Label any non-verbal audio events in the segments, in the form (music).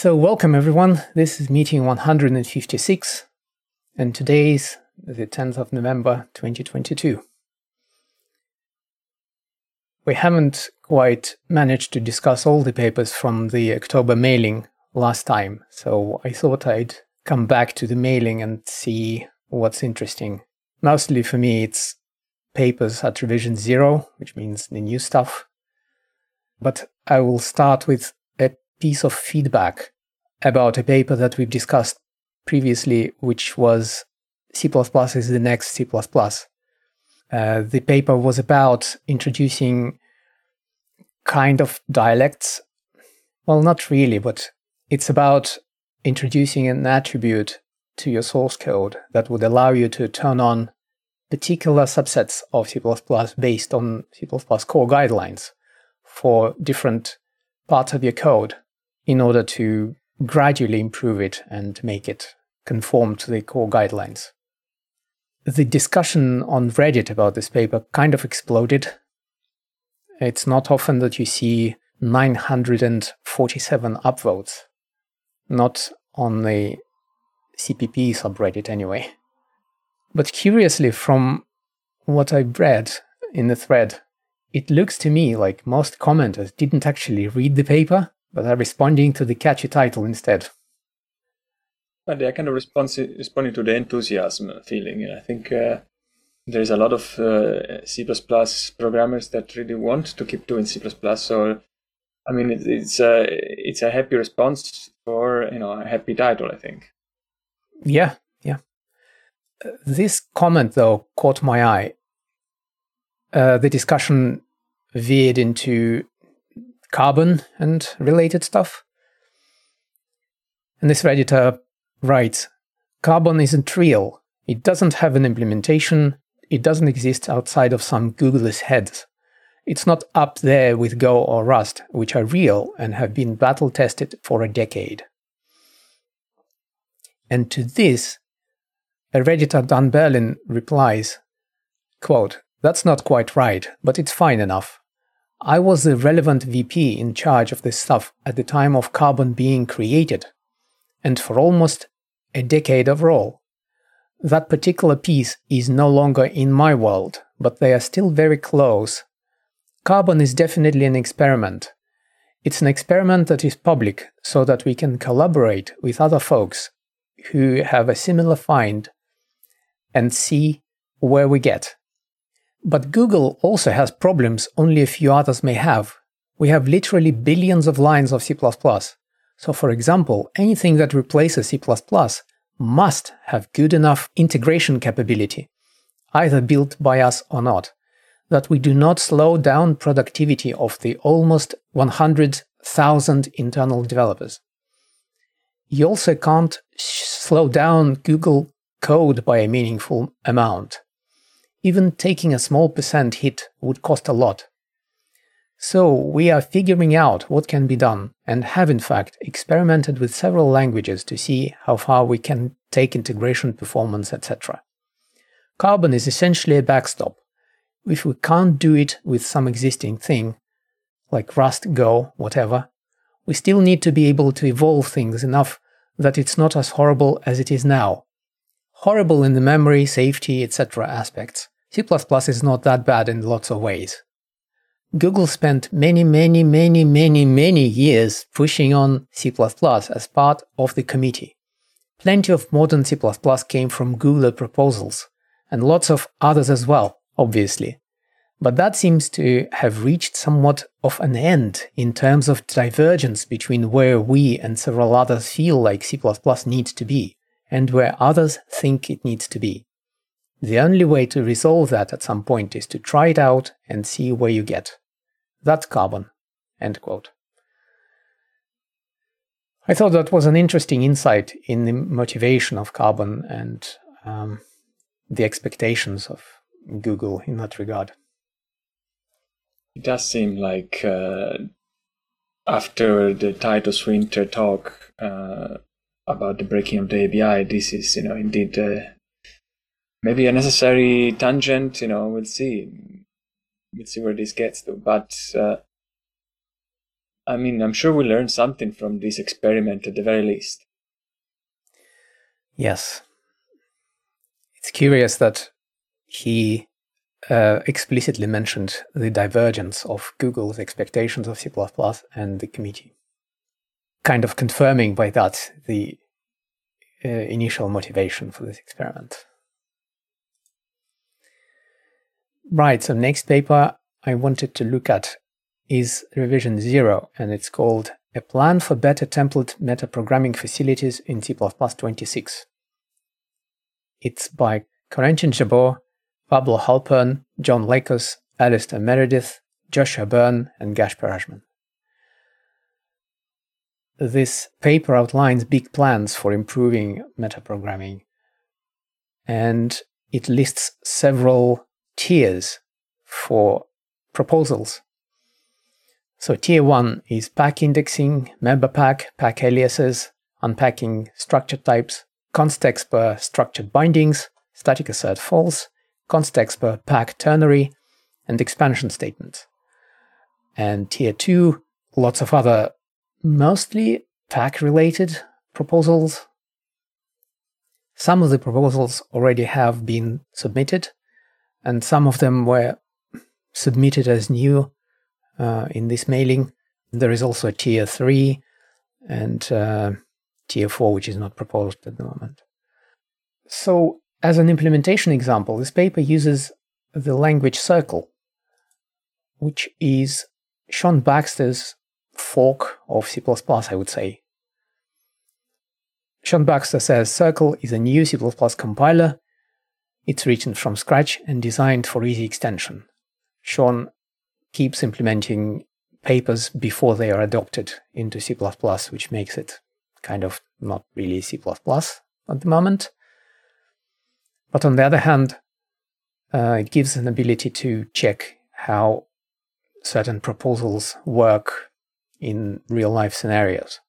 So, welcome everyone. This is meeting 156, and today is the 10th of November 2022. We haven't quite managed to discuss all the papers from the October mailing last time, so I thought I'd come back to the mailing and see what's interesting. Mostly for me, it's papers at revision zero, which means the new stuff. But I will start with piece of feedback about a paper that we've discussed previously, which was C is the next C. Uh, the paper was about introducing kind of dialects. Well, not really, but it's about introducing an attribute to your source code that would allow you to turn on particular subsets of C++ based on C++ core guidelines for different parts of your code in order to gradually improve it and make it conform to the core guidelines. The discussion on Reddit about this paper kind of exploded. It's not often that you see 947 upvotes, not on the CPP subreddit anyway. But curiously, from what I read in the thread, it looks to me like most commenters didn't actually read the paper, but are responding to the catchy title instead. But they're kind of responsi- responding to the enthusiasm feeling. And I think uh, there's a lot of uh, C++ programmers that really want to keep doing C++. So, I mean, it, it's a it's a happy response for you know a happy title. I think. Yeah, yeah. Uh, this comment though caught my eye. Uh, the discussion veered into carbon and related stuff. And this Redditor writes Carbon isn't real. It doesn't have an implementation. It doesn't exist outside of some Googler's heads. It's not up there with Go or Rust, which are real and have been battle tested for a decade. And to this, a Redditor Dan Berlin replies, quote, That's not quite right, but it's fine enough. I was the relevant VP in charge of this stuff at the time of Carbon being created, and for almost a decade overall. That particular piece is no longer in my world, but they are still very close. Carbon is definitely an experiment. It's an experiment that is public so that we can collaborate with other folks who have a similar find and see where we get. But Google also has problems only a few others may have. We have literally billions of lines of C++. So for example, anything that replaces C++ must have good enough integration capability, either built by us or not, that we do not slow down productivity of the almost 100,000 internal developers. You also can't slow down Google code by a meaningful amount even taking a small percent hit would cost a lot. So we are figuring out what can be done and have in fact experimented with several languages to see how far we can take integration performance, etc. Carbon is essentially a backstop. If we can't do it with some existing thing, like Rust, Go, whatever, we still need to be able to evolve things enough that it's not as horrible as it is now, horrible in the memory, safety, etc. aspects. C++ is not that bad in lots of ways. Google spent many, many, many, many, many years pushing on C++ as part of the committee. Plenty of modern C++ came from Google proposals, and lots of others as well, obviously. But that seems to have reached somewhat of an end in terms of divergence between where we and several others feel like C++ needs to be and where others think it needs to be. The only way to resolve that at some point is to try it out and see where you get. That's carbon. End quote. I thought that was an interesting insight in the motivation of carbon and um, the expectations of Google in that regard. It does seem like uh, after the Titus Winters talk uh, about the breaking of the ABI, this is, you know, indeed uh, maybe a necessary tangent. You know, we'll see. We'll see where this gets to. But uh, I mean, I'm sure we learn something from this experiment at the very least. Yes. It's curious that he uh, explicitly mentioned the divergence of Google's expectations of C and the committee, kind of confirming by that the uh, initial motivation for this experiment. Right, so next paper I wanted to look at is revision 0, and it's called A Plan for Better Template Metaprogramming Facilities in C++ 26. It's by Corentin Jabot, Pablo Halpern, John Lakos, Alisdair Meredith, Joshua Berne, and Gašper Ažman. This paper outlines big plans for improving metaprogramming, and it lists several tiers for proposals. So tier one is pack indexing, member pack, pack aliases, unpacking structure types, constexpr structured bindings, static assert false, constexpr pack ternary, and expansion statements. And tier two, lots of other mostly pack related proposals. Some of the proposals already have been submitted, and some of them were submitted as new uh, in this mailing. There is also tier 3 and uh, tier 4, which is not proposed at the moment. So, as an implementation example, this paper uses the language Circle, which is Sean Baxter's fork of C++, I would say. Sean Baxter says Circle is a new C++ compiler. It's written from scratch and designed for easy extension. Sean keeps implementing papers before they are adopted into C++, which makes it kind of not really C++ at the moment. But on the other hand, uh, it gives an ability to check how certain proposals work in real life scenarios.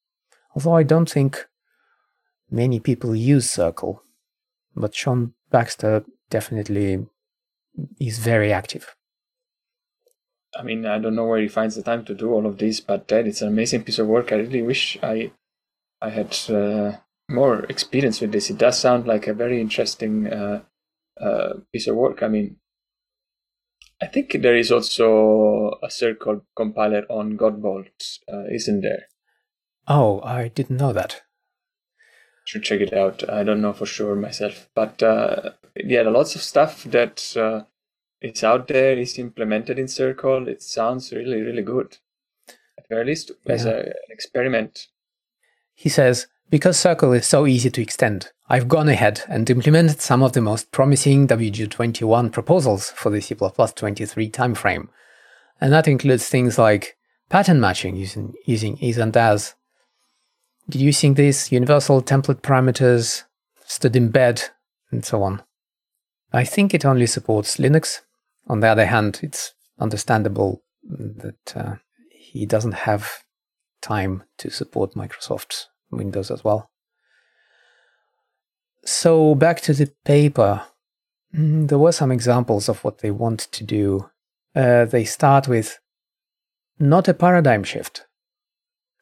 Although I don't think many people use Circle, but Sean Baxter definitely is very active. I mean, I don't know where he finds the time to do all of this, but Ted, it's an amazing piece of work. I really wish I I had uh, more experience with this. It does sound like a very interesting uh, uh, piece of work. I mean, I think there is also a circle compiler on Godbolt, uh, isn't there? Oh, I didn't know that. Should check it out. I don't know for sure myself, but uh, yeah, lots of stuff that uh, it's out there is implemented in Circle. It sounds really, really good. At very least as a, an experiment. He says, because Circle is so easy to extend, I've gone ahead and implemented some of the most promising WG21 proposals for the C++23 timeframe. And that includes things like pattern matching using, using is and as, using these universal template parameters, std embed, and so on. I think it only supports Linux, on the other hand, it's understandable that uh, he doesn't have time to support Microsoft Windows as well. So, back to the paper. Mm, there were some examples of what they want to do. Uh, they start with not a paradigm shift.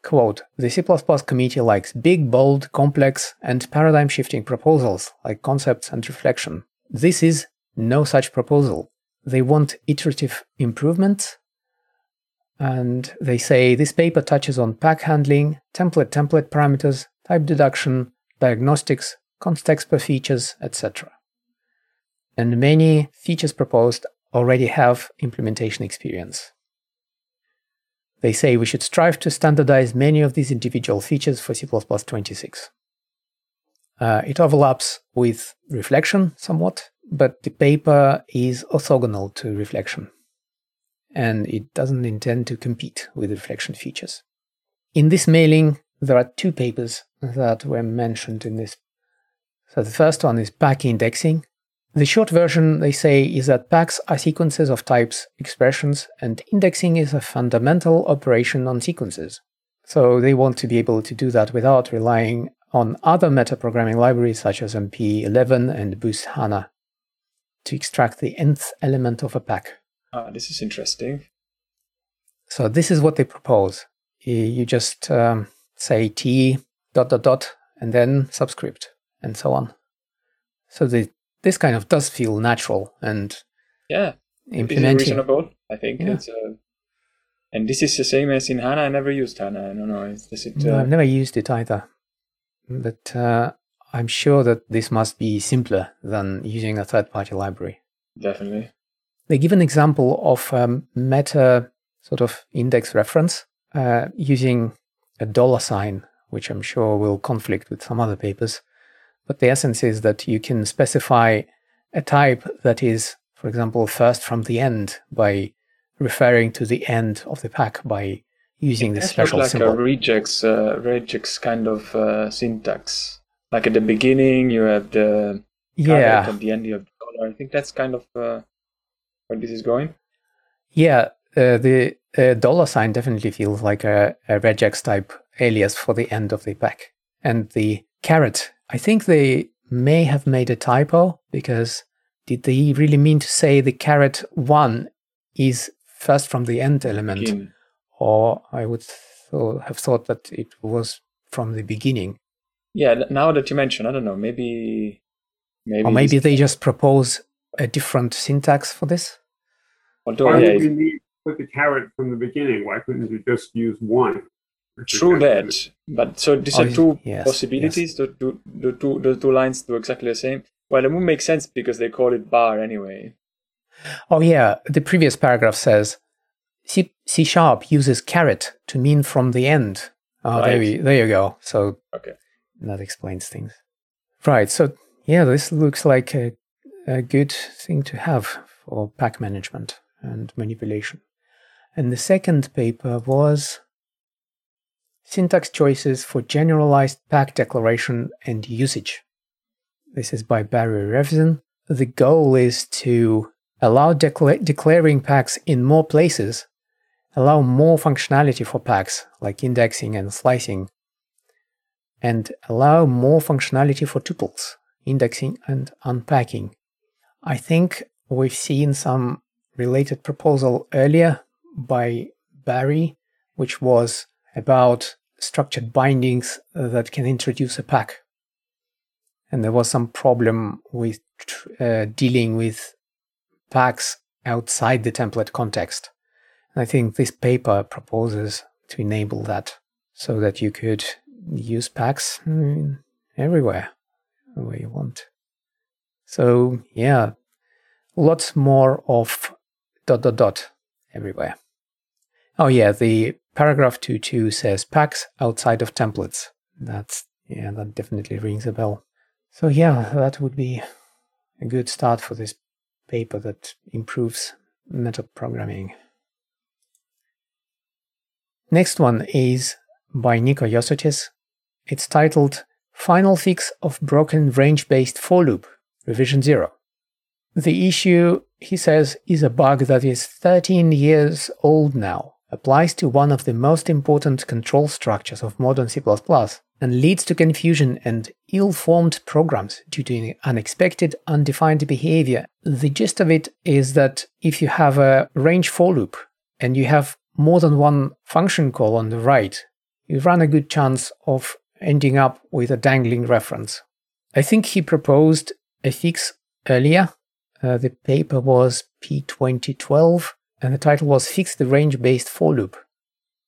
Quote The C committee likes big, bold, complex, and paradigm shifting proposals like concepts and reflection. This is no such proposal they want iterative improvements. And they say this paper touches on pack handling, template template parameters, type deduction, diagnostics, constexpr features, etc. And many features proposed already have implementation experience. They say we should strive to standardize many of these individual features for C++26. Uh, it overlaps with reflection somewhat, but the paper is orthogonal to reflection and it doesn't intend to compete with reflection features. In this mailing, there are two papers that were mentioned in this. So the first one is pack indexing. The short version, they say, is that packs are sequences of types, expressions, and indexing is a fundamental operation on sequences. So they want to be able to do that without relying on other metaprogramming libraries such as MP11 and Boost HANA to extract the nth element of a pack. Ah, this is interesting. So this is what they propose. you just um, say t dot dot dot and then subscript and so on. So the, this kind of does feel natural and yeah, implementing. reasonable. I think Yeah. it's uh, and this is the same as in HANA. I never used HANA. I don't know. It? No, Uh, I've never used it either, but uh, I'm sure that this must be simpler than using a third-party library. definitely. They give an example of um, meta sort of index reference uh, using a dollar sign, which I'm sure will conflict with some other papers. But the essence is that you can specify a type that is, for example, first from the end by referring to the end of the pack by using looks special like symbol. a regex, uh, regex kind of uh, syntax. Like at the beginning, you have the yeah, At the end, you have the dollar. I think that's kind of uh, where this is going. yeah. Uh, the uh, dollar sign definitely feels like a, a regex type alias for the end of the pack. And the caret, I think they may have made a typo because did they really mean to say the caret one is first from the end element? Begin. Or I would th- have thought that it was from the beginning. Yeah. Now that you mention, I don't know. Maybe. Maybe. or maybe they just propose a different syntax for this. Although, Why yeah, would you need to put the caret from the beginning? Why couldn't you just use one? True that. But so these Oh, are two yes, possibilities. The, two, the two the two lines do exactly the same. Well, it would make sense because they call it bar anyway. Oh yeah, the previous paragraph says C, C sharp uses caret to mean from the end. Oh, there, Right. we, there you go. So Okay. that explains things. Right. So yeah, this looks like a, a good thing to have for pack management and manipulation. And the second paper was syntax choices for generalized pack declaration and usage. This is by Barry Revzin. The goal is to allow decla- declaring packs in more places, allow more functionality for packs like indexing and slicing, and allow more functionality for tuples, indexing and unpacking. I think we've seen some related proposal earlier by Barry, which was about structured bindings that can introduce a pack. And there was some problem with uh, dealing with packs outside the template context. And I think this paper proposes to enable that so that you could use packs mm, everywhere where you want. So, yeah, lots more of dot dot dot everywhere. Oh, yeah, the paragraph 2.2 says packs outside of templates. That's, yeah, that definitely rings a bell. So, yeah, that would be a good start for this paper that improves meta programming. Next one is by Nico Josuttis. It's titled Final Fix of Broken Range Based For Loop, Revision 0. The issue, he says, is a bug that is 13 years old now, applies to one of the most important control structures of modern C++, and leads to confusion and ill formed programs due to unexpected, undefined behavior. The gist of it is that if you have a range for loop and you have more than one function call on the right, you run a good chance of ending up with a dangling reference. I think he proposed a fix earlier. Uh, the paper was P2012 and the title was Fix the Range Based For Loop.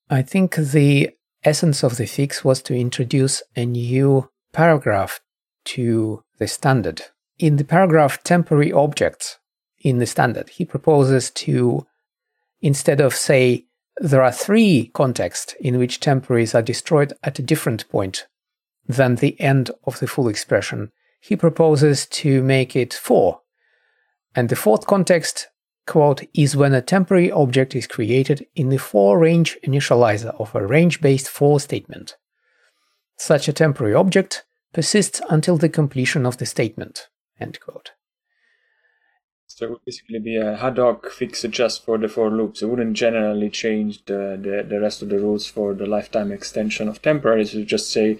I think the essence of the fix was to introduce a new paragraph to the standard. In the paragraph temporary objects in the standard, he proposes to, instead of say, there are three contexts in which temporaries are destroyed at a different point than the end of the full expression, he proposes to make it four. And the fourth context, quote, is when a temporary object is created in the for range initializer of a range based for statement. Such a temporary object persists until the completion of the statement, end quote. So it would basically be a ad hoc fix just for the for loops. It wouldn't generally change the, the, the rest of the rules for the lifetime extension of temporaries. You just say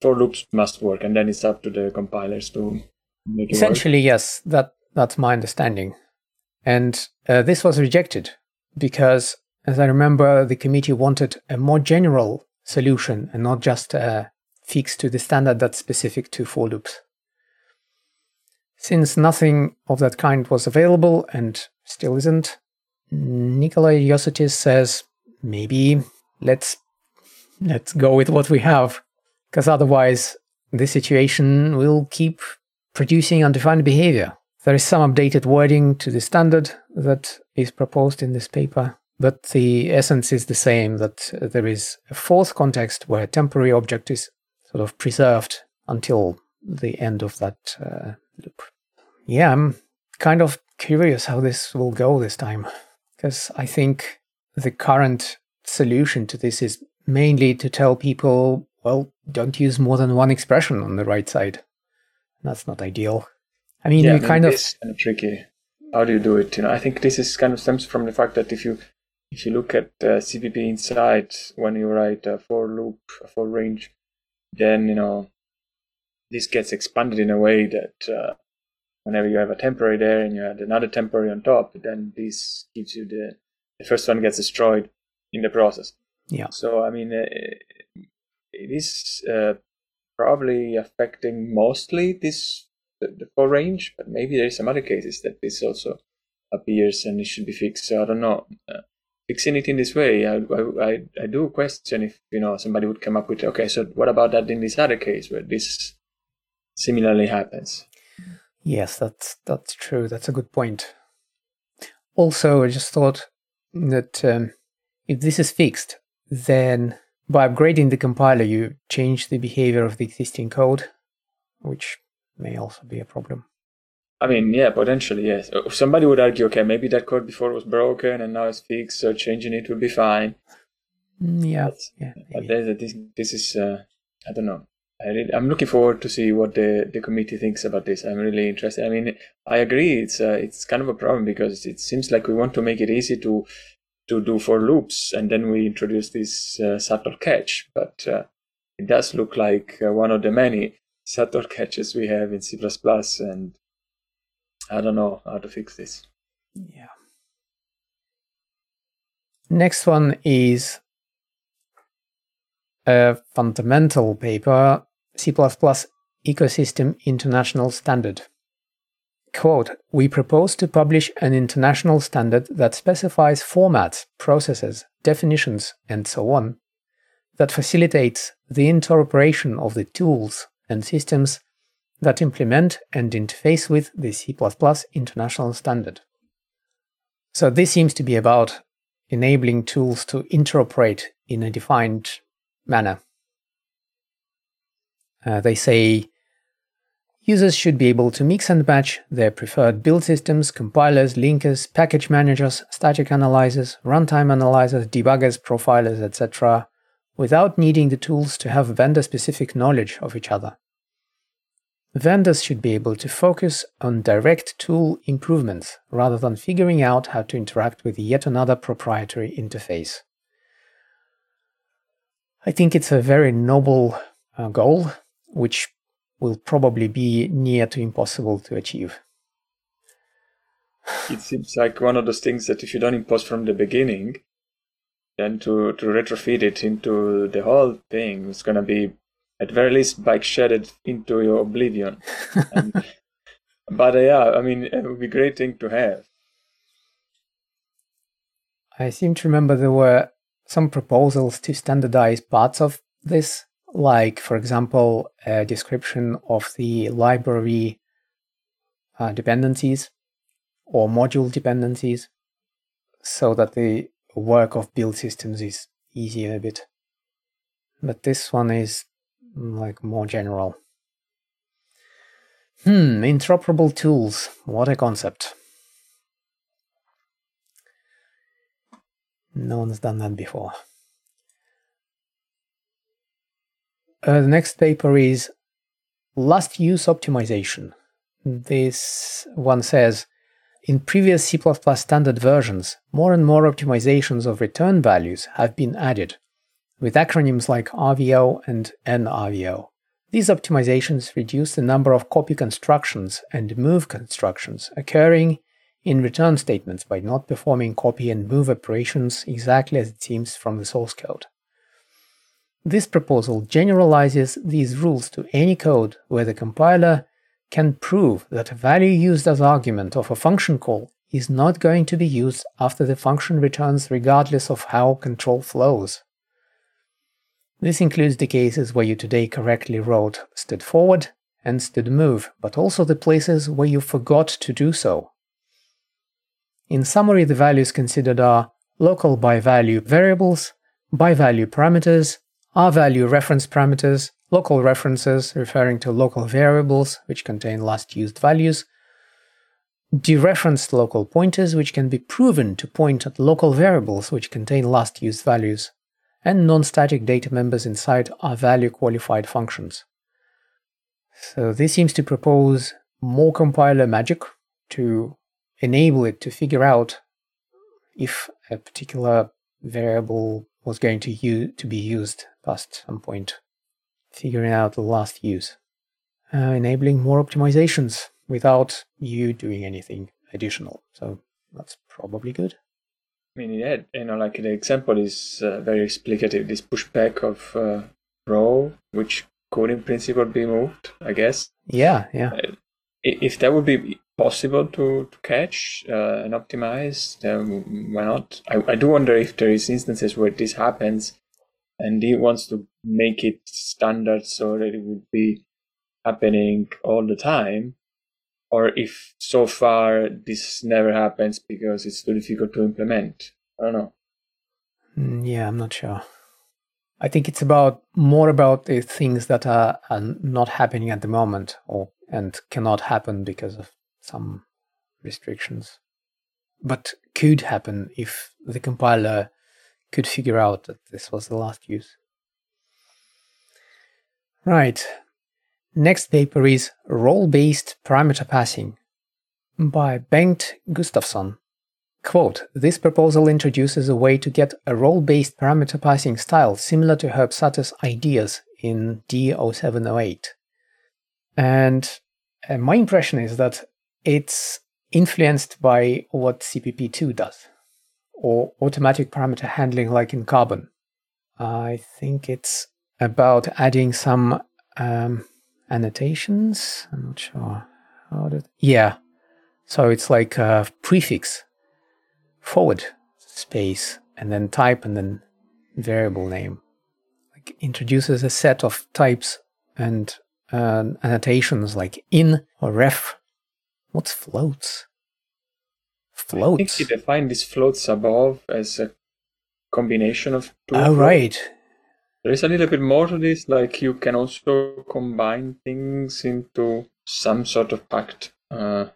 for loops must work, and then it's up to the compilers to make it Essentially, yes, that that's my understanding. And uh, this was rejected because as I remember, the committee wanted a more general solution and not just a fix to the standard that's specific to for loops. Since nothing of that kind was available and still isn't, Nicolai Josuttis says maybe let's let's go with what we have, because otherwise this situation will keep producing undefined behavior. There is some updated wording to the standard that is proposed in this paper, but the essence is the same that there is a fourth context where a temporary object is sort of preserved until the end of that uh, loop. Yeah, I'm kind of curious how this will go this time, because I think the current solution to this is mainly to tell people, well, don't use more than one expression on the right side. That's not ideal. I mean, yeah, you kind of kind of tricky. How do you do it? You know, I think this is kind of stems from the fact that if you if you look at uh, CPP Insights when you write a for loop, a for range, then you know this gets expanded in a way that uh, whenever you have a temporary there and you add another temporary on top, then this gives you the the first one gets destroyed in the process. Yeah. So I mean, uh, it is uh, probably affecting mostly this the, the range, but maybe there's some other cases that this also appears and it should be fixed. So I don't know. Uh, fixing it in this way, I, I I do question if you know somebody would come up with okay, so what about that in this other case where this similarly happens? Yes, that's that's true. That's a good point. Also, I just thought that um, if this is fixed, then by upgrading the compiler, you change the behavior of the existing code, which may also be a problem. I mean, yeah, potentially, yes. Somebody would argue, okay, maybe that code before was broken and now it's fixed, so changing it would be fine. Mm, yeah, but, yeah. But this, this is, uh, I don't know. I really, I'm looking forward to see what the, the committee thinks about this. I'm really interested. I mean, I agree. It's uh, it's kind of a problem because it seems like we want to make it easy to to do for loops, and then we introduce this uh, subtle catch. But uh, it does look like uh, one of the many subtle catches we have in C++, and I don't know how to fix this. Yeah. Next one is a fundamental paper, C++ Ecosystem International Standard. Quote, we propose to publish an international standard that specifies formats, processes, definitions, and so on, that facilitates the interoperation of the tools and systems that implement and interface with the C++ international standard. So this seems to be about enabling tools to interoperate in a defined manner. Uh, they say users should be able to mix and match their preferred build systems, compilers, linkers, package managers, static analyzers, runtime analyzers, debuggers, profilers, etc., without needing the tools to have vendor specific knowledge of each other. Vendors should be able to focus on direct tool improvements rather than figuring out how to interact with yet another proprietary interface. I think it's a very noble uh, goal, which will probably be near to impossible to achieve. It seems like one of those things that if you don't impose from the beginning, then to, to retrofit it into the whole thing is going to be at very least bike shedded into your oblivion. (laughs) and, but uh, yeah, I mean, it would be a great thing to have. I seem to remember there were some proposals to standardize parts of this, like, for example, a description of the library uh, dependencies or module dependencies, so that the work of build systems is easier a bit. But this one is like more general. Hmm, interoperable tools. What a concept. No one's done that before. Uh, the next paper is Last Use Optimization. This one says In previous C standard versions, more and more optimizations of return values have been added, with acronyms like RVO and NRVO. These optimizations reduce the number of copy constructions and move constructions occurring in return statements by not performing copy and move operations exactly as it seems from the source code. This proposal generalizes these rules to any code where the compiler can prove that a value used as argument of a function call is not going to be used after the function returns regardless of how control flows. This includes the cases where you today correctly wrote stood forward and stood move, but also the places where you forgot to do so. In summary, the values considered are local by value variables, by value parameters, R value reference parameters, local references referring to local variables which contain last used values, dereferenced local pointers which can be proven to point at local variables which contain last used values, and non-static data members inside R value qualified functions. So this seems to propose more compiler magic to enable it to figure out if a particular variable was going to, use, to be used past some point, figuring out the last use, uh, enabling more optimizations without you doing anything additional. So that's probably good. I mean, yeah, you know, like the example is uh, very explicative. This pushback of uh, row, which could in principle be moved, I guess. Yeah, yeah. Uh, if that would be possible to, to catch uh, and optimize, then why not? I, I do wonder if there is instances where this happens and he wants to make it standard so that it would be happening all the time or if so far this never happens because it's too difficult to implement. I don't know. Mm, yeah i'm not sure. I think it's about more about the things that are, are not happening at the moment or and cannot happen because of some restrictions. But could happen if the compiler could figure out that this was the last use. Right. Next paper is Role-Based Parameter Passing by Bengt Gustafsson. Quote, this proposal introduces a way to get a role-based parameter passing style similar to Herb Sutter's ideas in D0708. And uh, my impression is that it's influenced by what CPP2 does or automatic parameter handling like in Carbon. I think it's about adding some um, annotations. I'm not sure how did. Yeah, so it's like a prefix, forward space, and then type, and then variable name. Like introduces a set of types and uh, annotations like in or ref. What's floats? Floats. I think he defined these floats above as a combination of two. Oh, right. There is a little bit more to this, like you can also combine things into some sort of packed uh,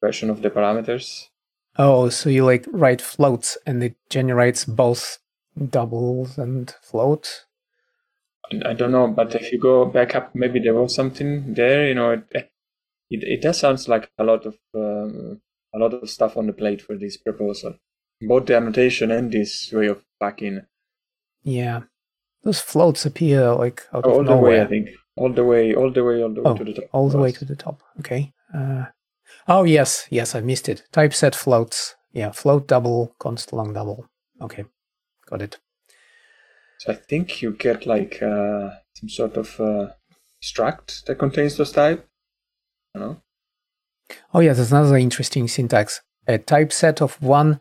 version of the parameters. Oh, so you like write floats and it generates both doubles and floats? I don't know, but if you go back up, maybe there was something there. You know, it it, it does sounds like a lot of um, a lot of stuff on the plate for this proposal, both the annotation and this way of packing. Yeah, those floats appear like out all of the nowhere. way, I think, all the way, all the way, all the way Oh, to the top. all the way to the top. Okay. Uh, oh yes, yes, I missed it. Typeset floats. Yeah, float double, const long double. Okay, got it. So I think you get like uh, some sort of uh, struct that contains those type. You know? Oh yeah, there's another interesting syntax. A typeset of one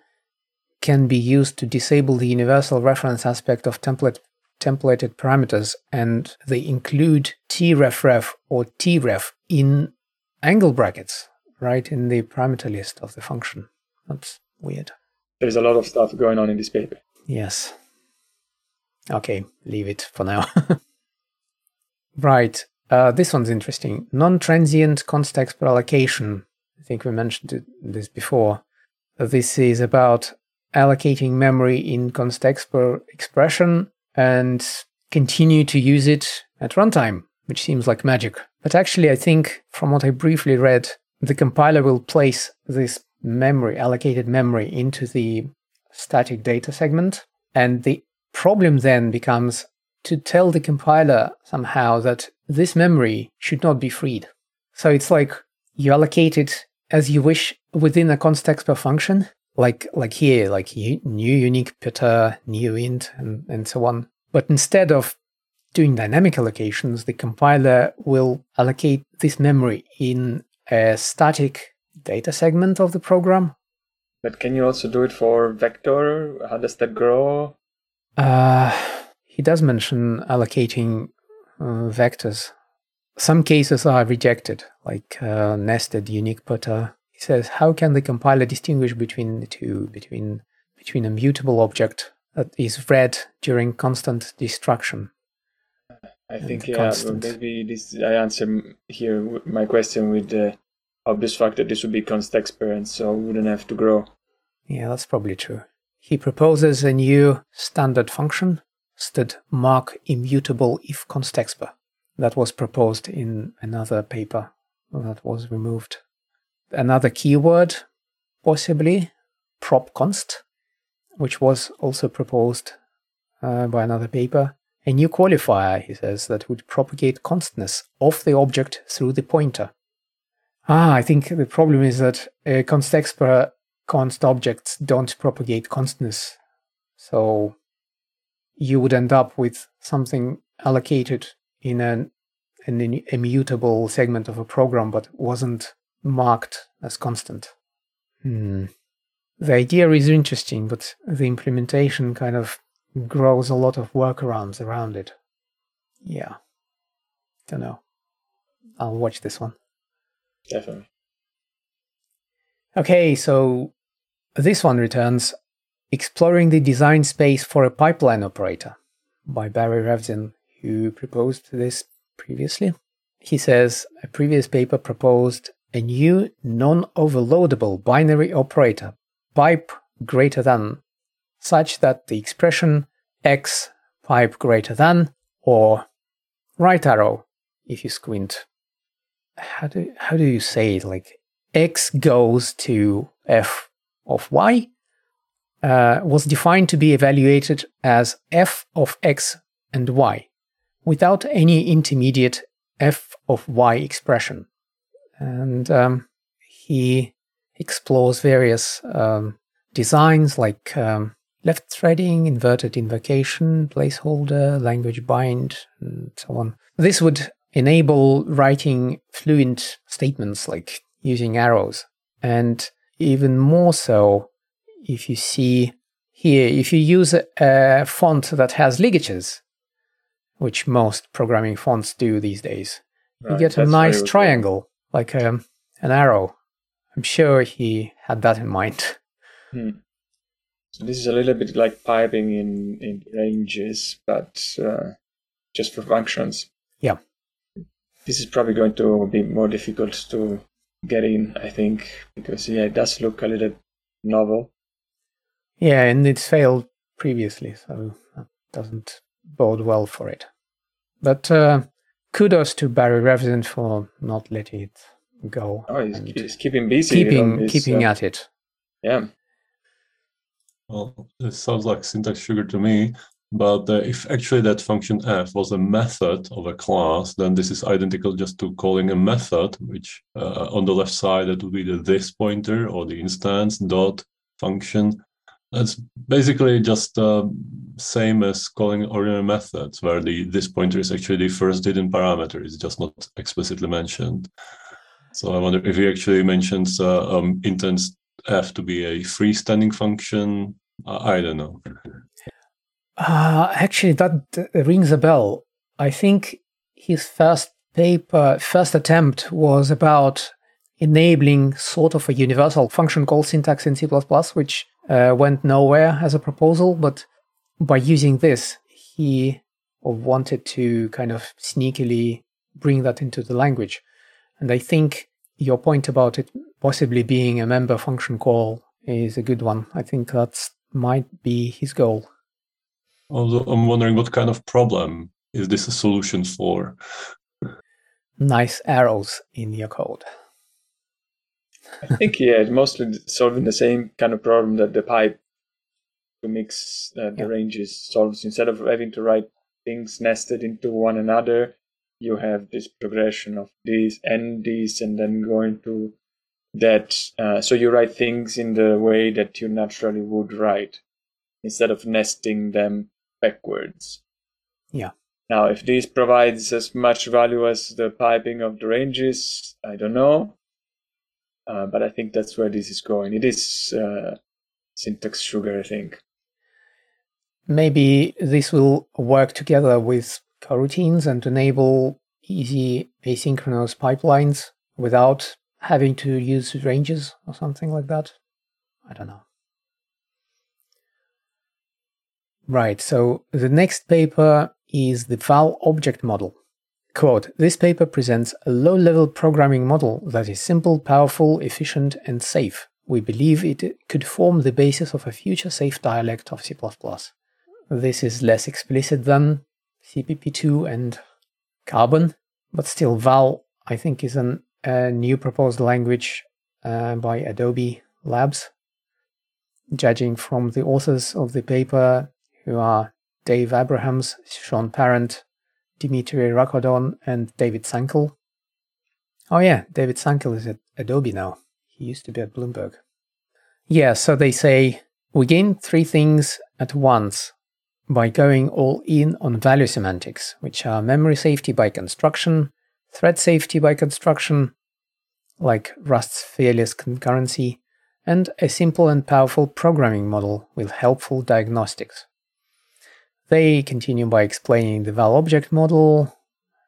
can be used to disable the universal reference aspect of template templated parameters, and they include trefref or tref in angle brackets, right in the parameter list of the function. That's weird. There's a lot of stuff going on in this paper. Yes. Okay, leave it for now. (laughs) right. Uh, this one's interesting. Non-transient const expr allocation. I think we mentioned it, this before. This is about allocating memory in const expr expression and continue to use it at runtime, which seems like magic. But actually, I think from what I briefly read, the compiler will place this memory, allocated memory, into the static data segment. And the problem then becomes to tell the compiler somehow that this memory should not be freed. So it's like you allocate it as you wish within a constexpr function, like like here, like new unique putter, new int, and, and so on. But instead of doing dynamic allocations, the compiler will allocate this memory in a static data segment of the program. But can you also do it for vector? How does that grow? Uh, he does mention allocating uh, vectors. Some cases are rejected, like uh, nested unique putter. He says, how can the compiler distinguish between the two, between between a mutable object that is read during constant destruction I think yeah, well, maybe this I answer here my question with the obvious fact that this would be const experience, so wouldn't have to grow. Yeah, that's probably true. He proposes a new standard function, std mark immutable if const expr. That was proposed in another paper that was removed. Another keyword, possibly prop const, which was also proposed uh, by another paper. A new qualifier, he says, that would propagate constness of the object through the pointer. Ah, I think the problem is that uh, constexpr const objects don't propagate constness. So you would end up with something allocated in an, an immutable segment of a program but wasn't marked as constant. Hmm. The idea is interesting, but the implementation kind of grows a lot of workarounds around it. Yeah. Don't know. I'll watch this one. Definitely. Okay, so this one returns Exploring the Design Space for a Pipeline Operator by Barry Revzin, who proposed this previously. He says a previous paper proposed a new non overloadable binary operator, pipe greater than, such that the expression x pipe greater than or right arrow if you squint. How do how do you say it? Like x goes to f of y uh, was defined to be evaluated as f of x and y without any intermediate f of y expression. And um, he explores various um, designs like um, left threading, inverted invocation, placeholder, language bind, and so on. This would enable writing fluent statements like using arrows. And even more so, if you see here, if you use a, font that has ligatures, which most programming fonts do these days, right, you get a nice triangle, like um, an arrow. I'm sure he had that in mind. (laughs) Hmm. So this is a little bit like piping in, in ranges, but uh, just for functions. Yeah. This is probably going to be more difficult to get in, I think, because yeah, it does look a little novel. Yeah, and it's failed previously, so that doesn't bode well for it. But uh, kudos to Barry Revzin for not letting it go. Oh, he's, he's keeping busy. Keeping, keeping uh, at it. Yeah. Well, it sounds like syntax sugar to me. But uh, if actually that function f was a method of a class, then this is identical just to calling a method, which uh, on the left side that would be the this pointer or the instance dot function. That's basically just uh, same as calling ordinary methods, where the this pointer is actually the first hidden parameter. It's just not explicitly mentioned. So I wonder if he actually mentions uh, um, intents f to be a freestanding function. I don't know. Uh, actually, that rings a bell. I think his first paper, first attempt was about enabling sort of a universal function call syntax in C++, which uh, went nowhere as a proposal. But by using this, he wanted to kind of sneakily bring that into the language. And I think your point about it possibly being a member function call is a good one. I think that's might be his goal. Although I'm wondering what kind of problem is this a solution for? Nice arrows in your code. I think yeah, it's mostly solving the same kind of problem that the pipe to mix uh, the yeah. ranges solves. Instead of having to write things nested into one another, you have this progression of these and these, and then going to that uh, so you write things in the way that you naturally would write instead of nesting them backwards. Yeah. Now, if this provides as much value as the piping of the ranges, I don't know. Uh, but I think that's where this is going. It is uh, syntax sugar, I think. Maybe this will work together with coroutines and enable easy asynchronous pipelines without having to use ranges or something like that. I don't know. Right, so the next paper is the Val object model. Quote, this paper presents a low-level programming model that is simple, powerful, efficient, and safe. We believe it could form the basis of a future safe dialect of C++. This is less explicit than CPP2 and Carbon, but still Val, I think, is an, a new proposed language uh, by Adobe Labs. Judging from the authors of the paper, who are Dave Abrahams, Sean Parent, Dimitri Racordon, and David Sankel. Oh yeah, David Sankel is at Adobe now. He used to be at Bloomberg. Yeah, so they say we gain three things at once by going all in on value semantics, which are memory safety by construction, thread safety by construction, like Rust's fearless concurrency, and a simple and powerful programming model with helpful diagnostics. They continue by explaining the val object model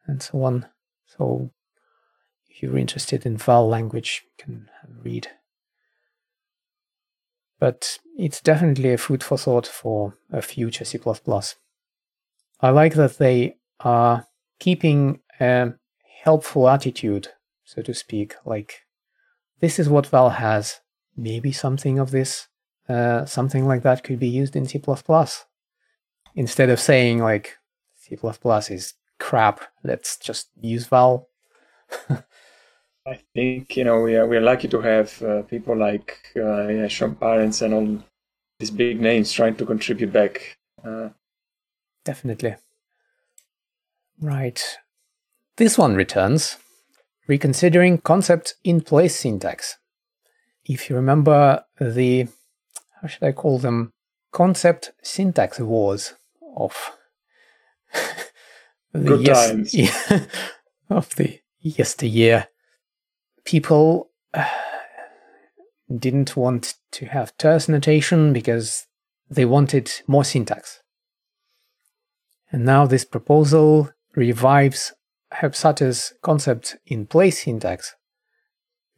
and so on. So if you're interested in val language, you can read. But it's definitely a food for thought for a future C++. I like that they are keeping a helpful attitude, so to speak, like this is what val has. Maybe something of this, uh, something like that could be used in C++ instead of saying like C++ is crap, let's just use val. I think you know we are we are lucky to have uh, people like uh, yeah, Sean Parents and all these big names trying to contribute back. Uh, Definitely. Right. This one returns reconsidering concept in place syntax. If you remember the how should I call them concept syntax wars of the Good yes, times. (laughs) Of the yesteryear. People uh, didn't want to have terse notation because they wanted more syntax. And now this proposal revives Sutter's concept in place syntax,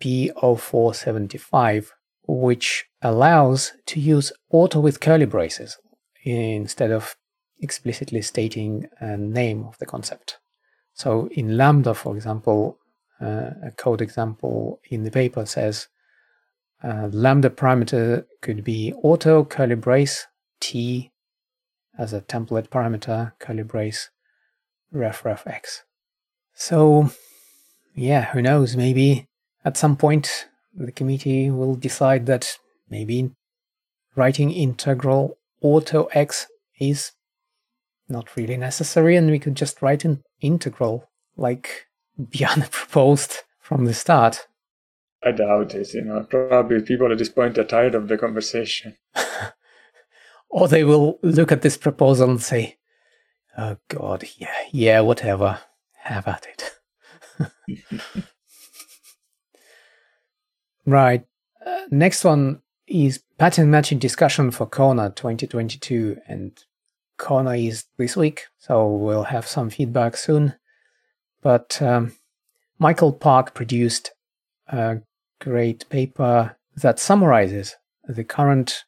P0475, which allows to use auto with curly braces instead of explicitly stating a name of the concept. So in Lambda, for example, uh, a code example in the paper says uh, Lambda parameter could be auto curly brace t as a template parameter curly brace ref ref x. So yeah, who knows? Maybe at some point the committee will decide that maybe writing integral auto x is not really necessary, and we could just write an integral like Bjarne (laughs) proposed from the start. I doubt it. You know, probably people at this point are tired of the conversation. (laughs) or they will look at this proposal and say, "Oh God, yeah, yeah, whatever, have at it." (laughs) right. Uh, next one is pattern matching discussion for Kona 2022, and Kona is this week, so we'll have some feedback soon. But um, Michael Park produced a great paper that summarizes the current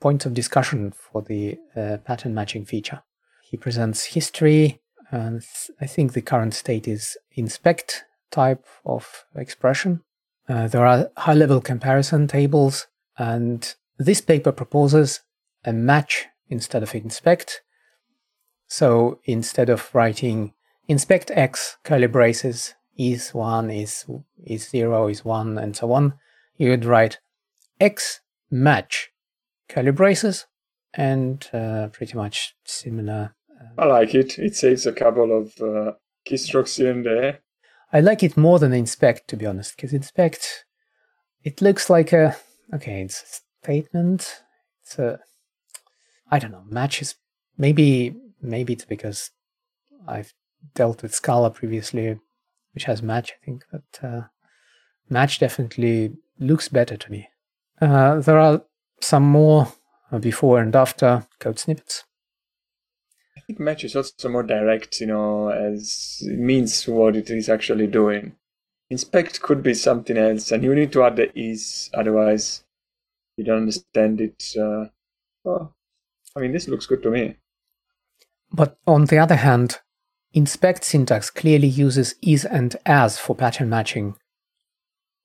points of discussion for the uh, pattern matching feature. He presents history, and I think the current state is inspect type of expression. Uh, there are high level comparison tables, and this paper proposes a match instead of inspect. So instead of writing inspect x curly braces is 1 is is 0 is 1 and so on you would write x match curly braces and uh, pretty much similar uh, i like it it saves a couple of uh, keystrokes here and there i like it more than inspect to be honest because inspect it looks like a okay, it's a statement. It's a I don't know, matches maybe maybe it's because I've dealt with Scala previously, which has match, I think, but uh, match definitely looks better to me. Uh, there are some more uh, before and after code snippets. I think match is also more direct, you know, as it means what it is actually doing. Inspect could be something else, and you need to add the is, otherwise you don't understand it. Uh, oh, I mean, this looks good to me. But on the other hand, inspect syntax clearly uses is and as for pattern matching,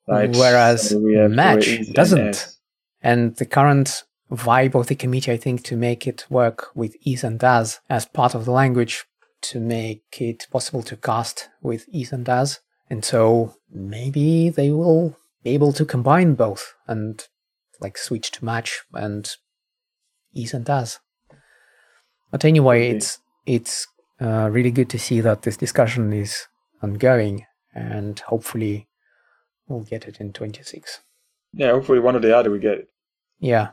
Right. whereas So match doesn't. as. And the current vibe of the committee, I think, to make it work with is and as as part of the language to make it possible to cast with is and as. And so maybe they will be able to combine both and like switch to match and is and as. But anyway, Okay. it's it's uh, really good to see that this discussion is ongoing, and hopefully we'll get it in 26. Yeah, hopefully one or the other we get it. Yeah,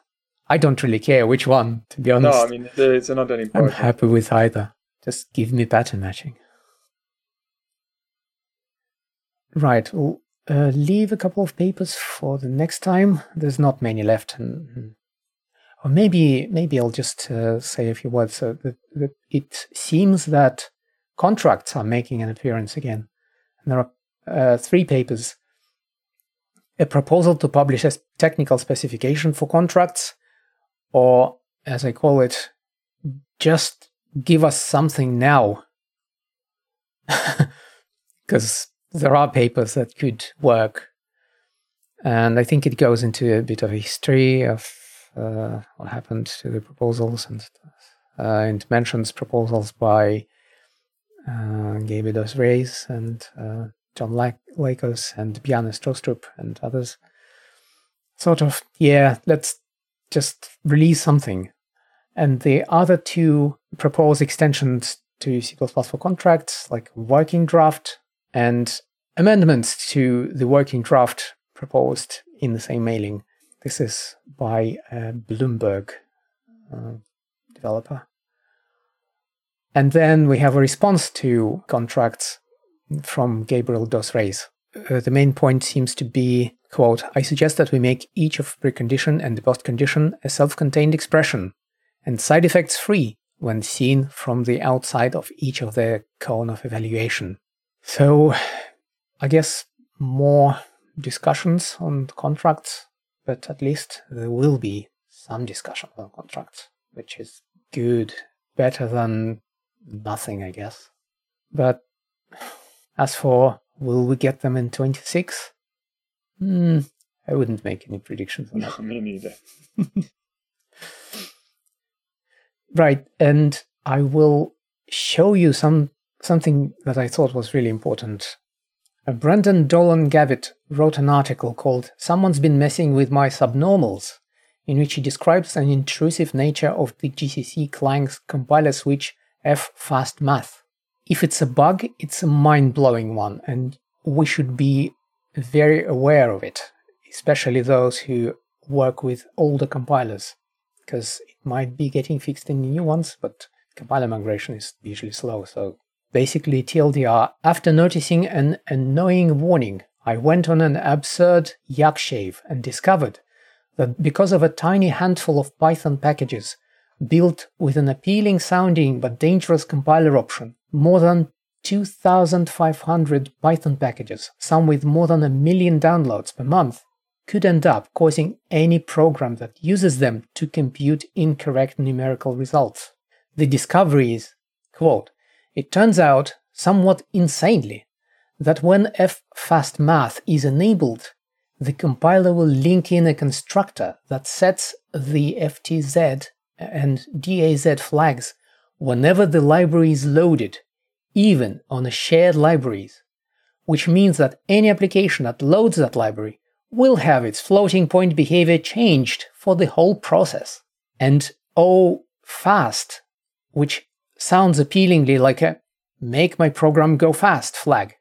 I don't really care which one, to be honest. No. I mean, it's not that I'm happy with either. Just give me pattern matching. Right, we'll uh, leave a couple of papers for the next time. There's not many left, and or maybe maybe I'll just uh, say a few words. So that, that it seems that contracts are making an appearance again. And there are uh, three papers: a proposal to publish a technical specification for contracts, or as I call it, just give us something now. (laughs) Because there are papers that could work. And I think it goes into a bit of a history of uh, what happened to the proposals and uh, mentions proposals by uh, Gabe Dos Reis and uh, John Lak- Lakos and Bjarne Stroustrup and others. Sort of, yeah, let's just release something. And the other two propose extensions to C++ for contracts, like working draft and amendments to the working draft proposed in the same mailing. This is by a Bloomberg uh, developer. And then we have a response to contracts from Gabriel Dos Reis. Uh, the main point seems to be, quote, I suggest that we make each of precondition and the postcondition a self-contained expression and side effects free when seen from the outside of each of the cone of evaluation. So, I guess more discussions on contracts, but at least there will be some discussion on contracts, which is good, better than nothing, I guess. But as for will we get them in 26? Hmm, I wouldn't make any predictions on that. No, (laughs) me neither. (laughs) Right, and I will show you some something that I thought was really important. Brendan Dolan Gavitt wrote an article called Someone's Been Messing with My Subnormals, in which he describes an intrusive nature of the GCC Clang compiler switch ffastmath. If it's a bug, it's a mind blowing one, and we should be very aware of it, especially those who work with older compilers because it might be getting fixed in the new ones, but compiler migration is usually slow. So basically, TLDR, after noticing an annoying warning, I went on an absurd yak shave and discovered that because of a tiny handful of Python packages built with an appealing sounding but dangerous compiler option, more than 2,500 Python packages, some with more than a million downloads per month, could end up causing any program that uses them to compute incorrect numerical results. The discovery is, quote, it turns out, somewhat insanely, that when ffastmath is enabled, the compiler will link in a constructor that sets the ftz and daz flags whenever the library is loaded, even on shared libraries, which means that any application that loads that library will have its floating point behavior changed for the whole process. And oh, fast, which sounds appealingly like a make my program go fast flag,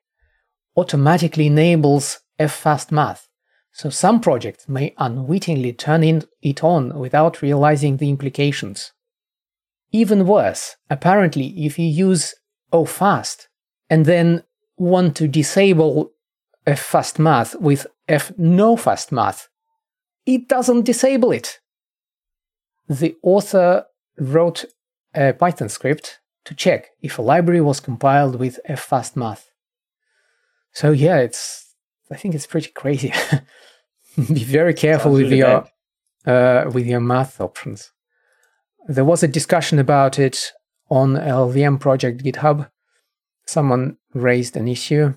automatically enables ffastmath so some projects may unwittingly turn it on without realizing the implications. Even worse, apparently, if you use OFAST and then want to disable fastmath with f no fastmath, it doesn't disable it. The author wrote a Python script to check if a library was compiled with fastmath. So yeah, it's I think it's pretty crazy. (laughs) Be very careful with your uh, with your math options. There was a discussion about it on LLVM project GitHub. Someone raised an issue.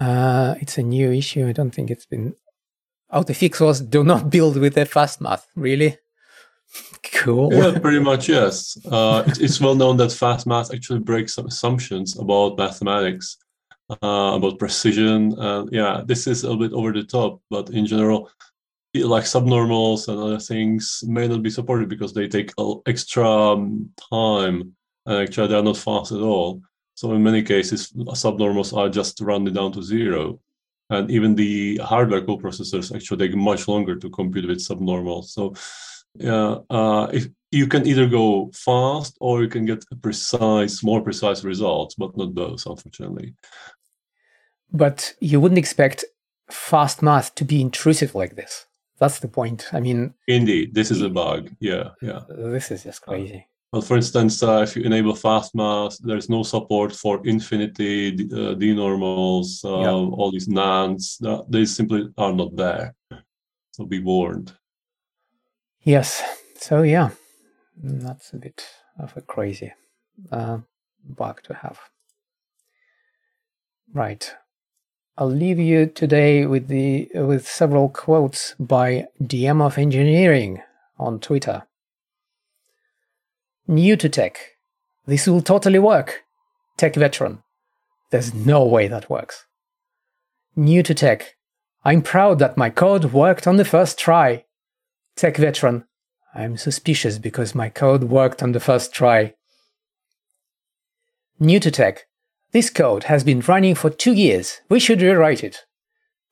Uh, it's a new issue. I don't think it's been. Oh, the fix was do not build with a fastmath. Really? (laughs) cool. Yeah, pretty much yes. Uh, it, it's well known that fast math actually breaks some assumptions about mathematics uh, about precision. And yeah, this is a bit over the top, but in general, like subnormals and other things may not be supported because they take extra um, time and actually they are not fast at all. So in many cases, subnormals are just rounded down to zero. And even the hardware coprocessors actually take much longer to compute with subnormals. So yeah, uh, if you can either go fast or you can get precise, more precise results, but not both, unfortunately. But you wouldn't expect fastmath to be intrusive like this. That's the point. I mean, indeed, this is a bug. Yeah, yeah. This is just crazy. Well, for instance, uh, if you enable fastmath, there's no support for infinity, uh, denormals, uh, yeah. all these nans. they simply are not there. So be warned. Yes. So yeah, that's a bit of a crazy uh, bug to have. Right. I'll leave you today with the with several quotes by DM of Engineering on Twitter. New to tech. This will totally work. Tech veteran. There's no way that works. New to tech. I'm proud that my code worked on the first try. Tech veteran. I'm suspicious because my code worked on the first try. New to tech. This code has been running for two years. We should rewrite it.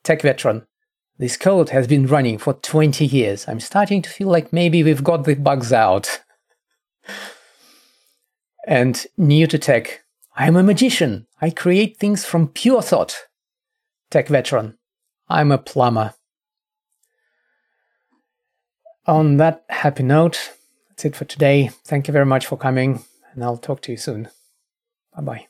Tech veteran. This code has been running for 20 years. I'm starting to feel like maybe we've got the bugs out. (laughs) and new to tech. I'm a magician. I create things from pure thought. Tech veteran. I'm a plumber. On that happy note, that's it for today. Thank you very much for coming, and I'll talk to you soon. Bye bye.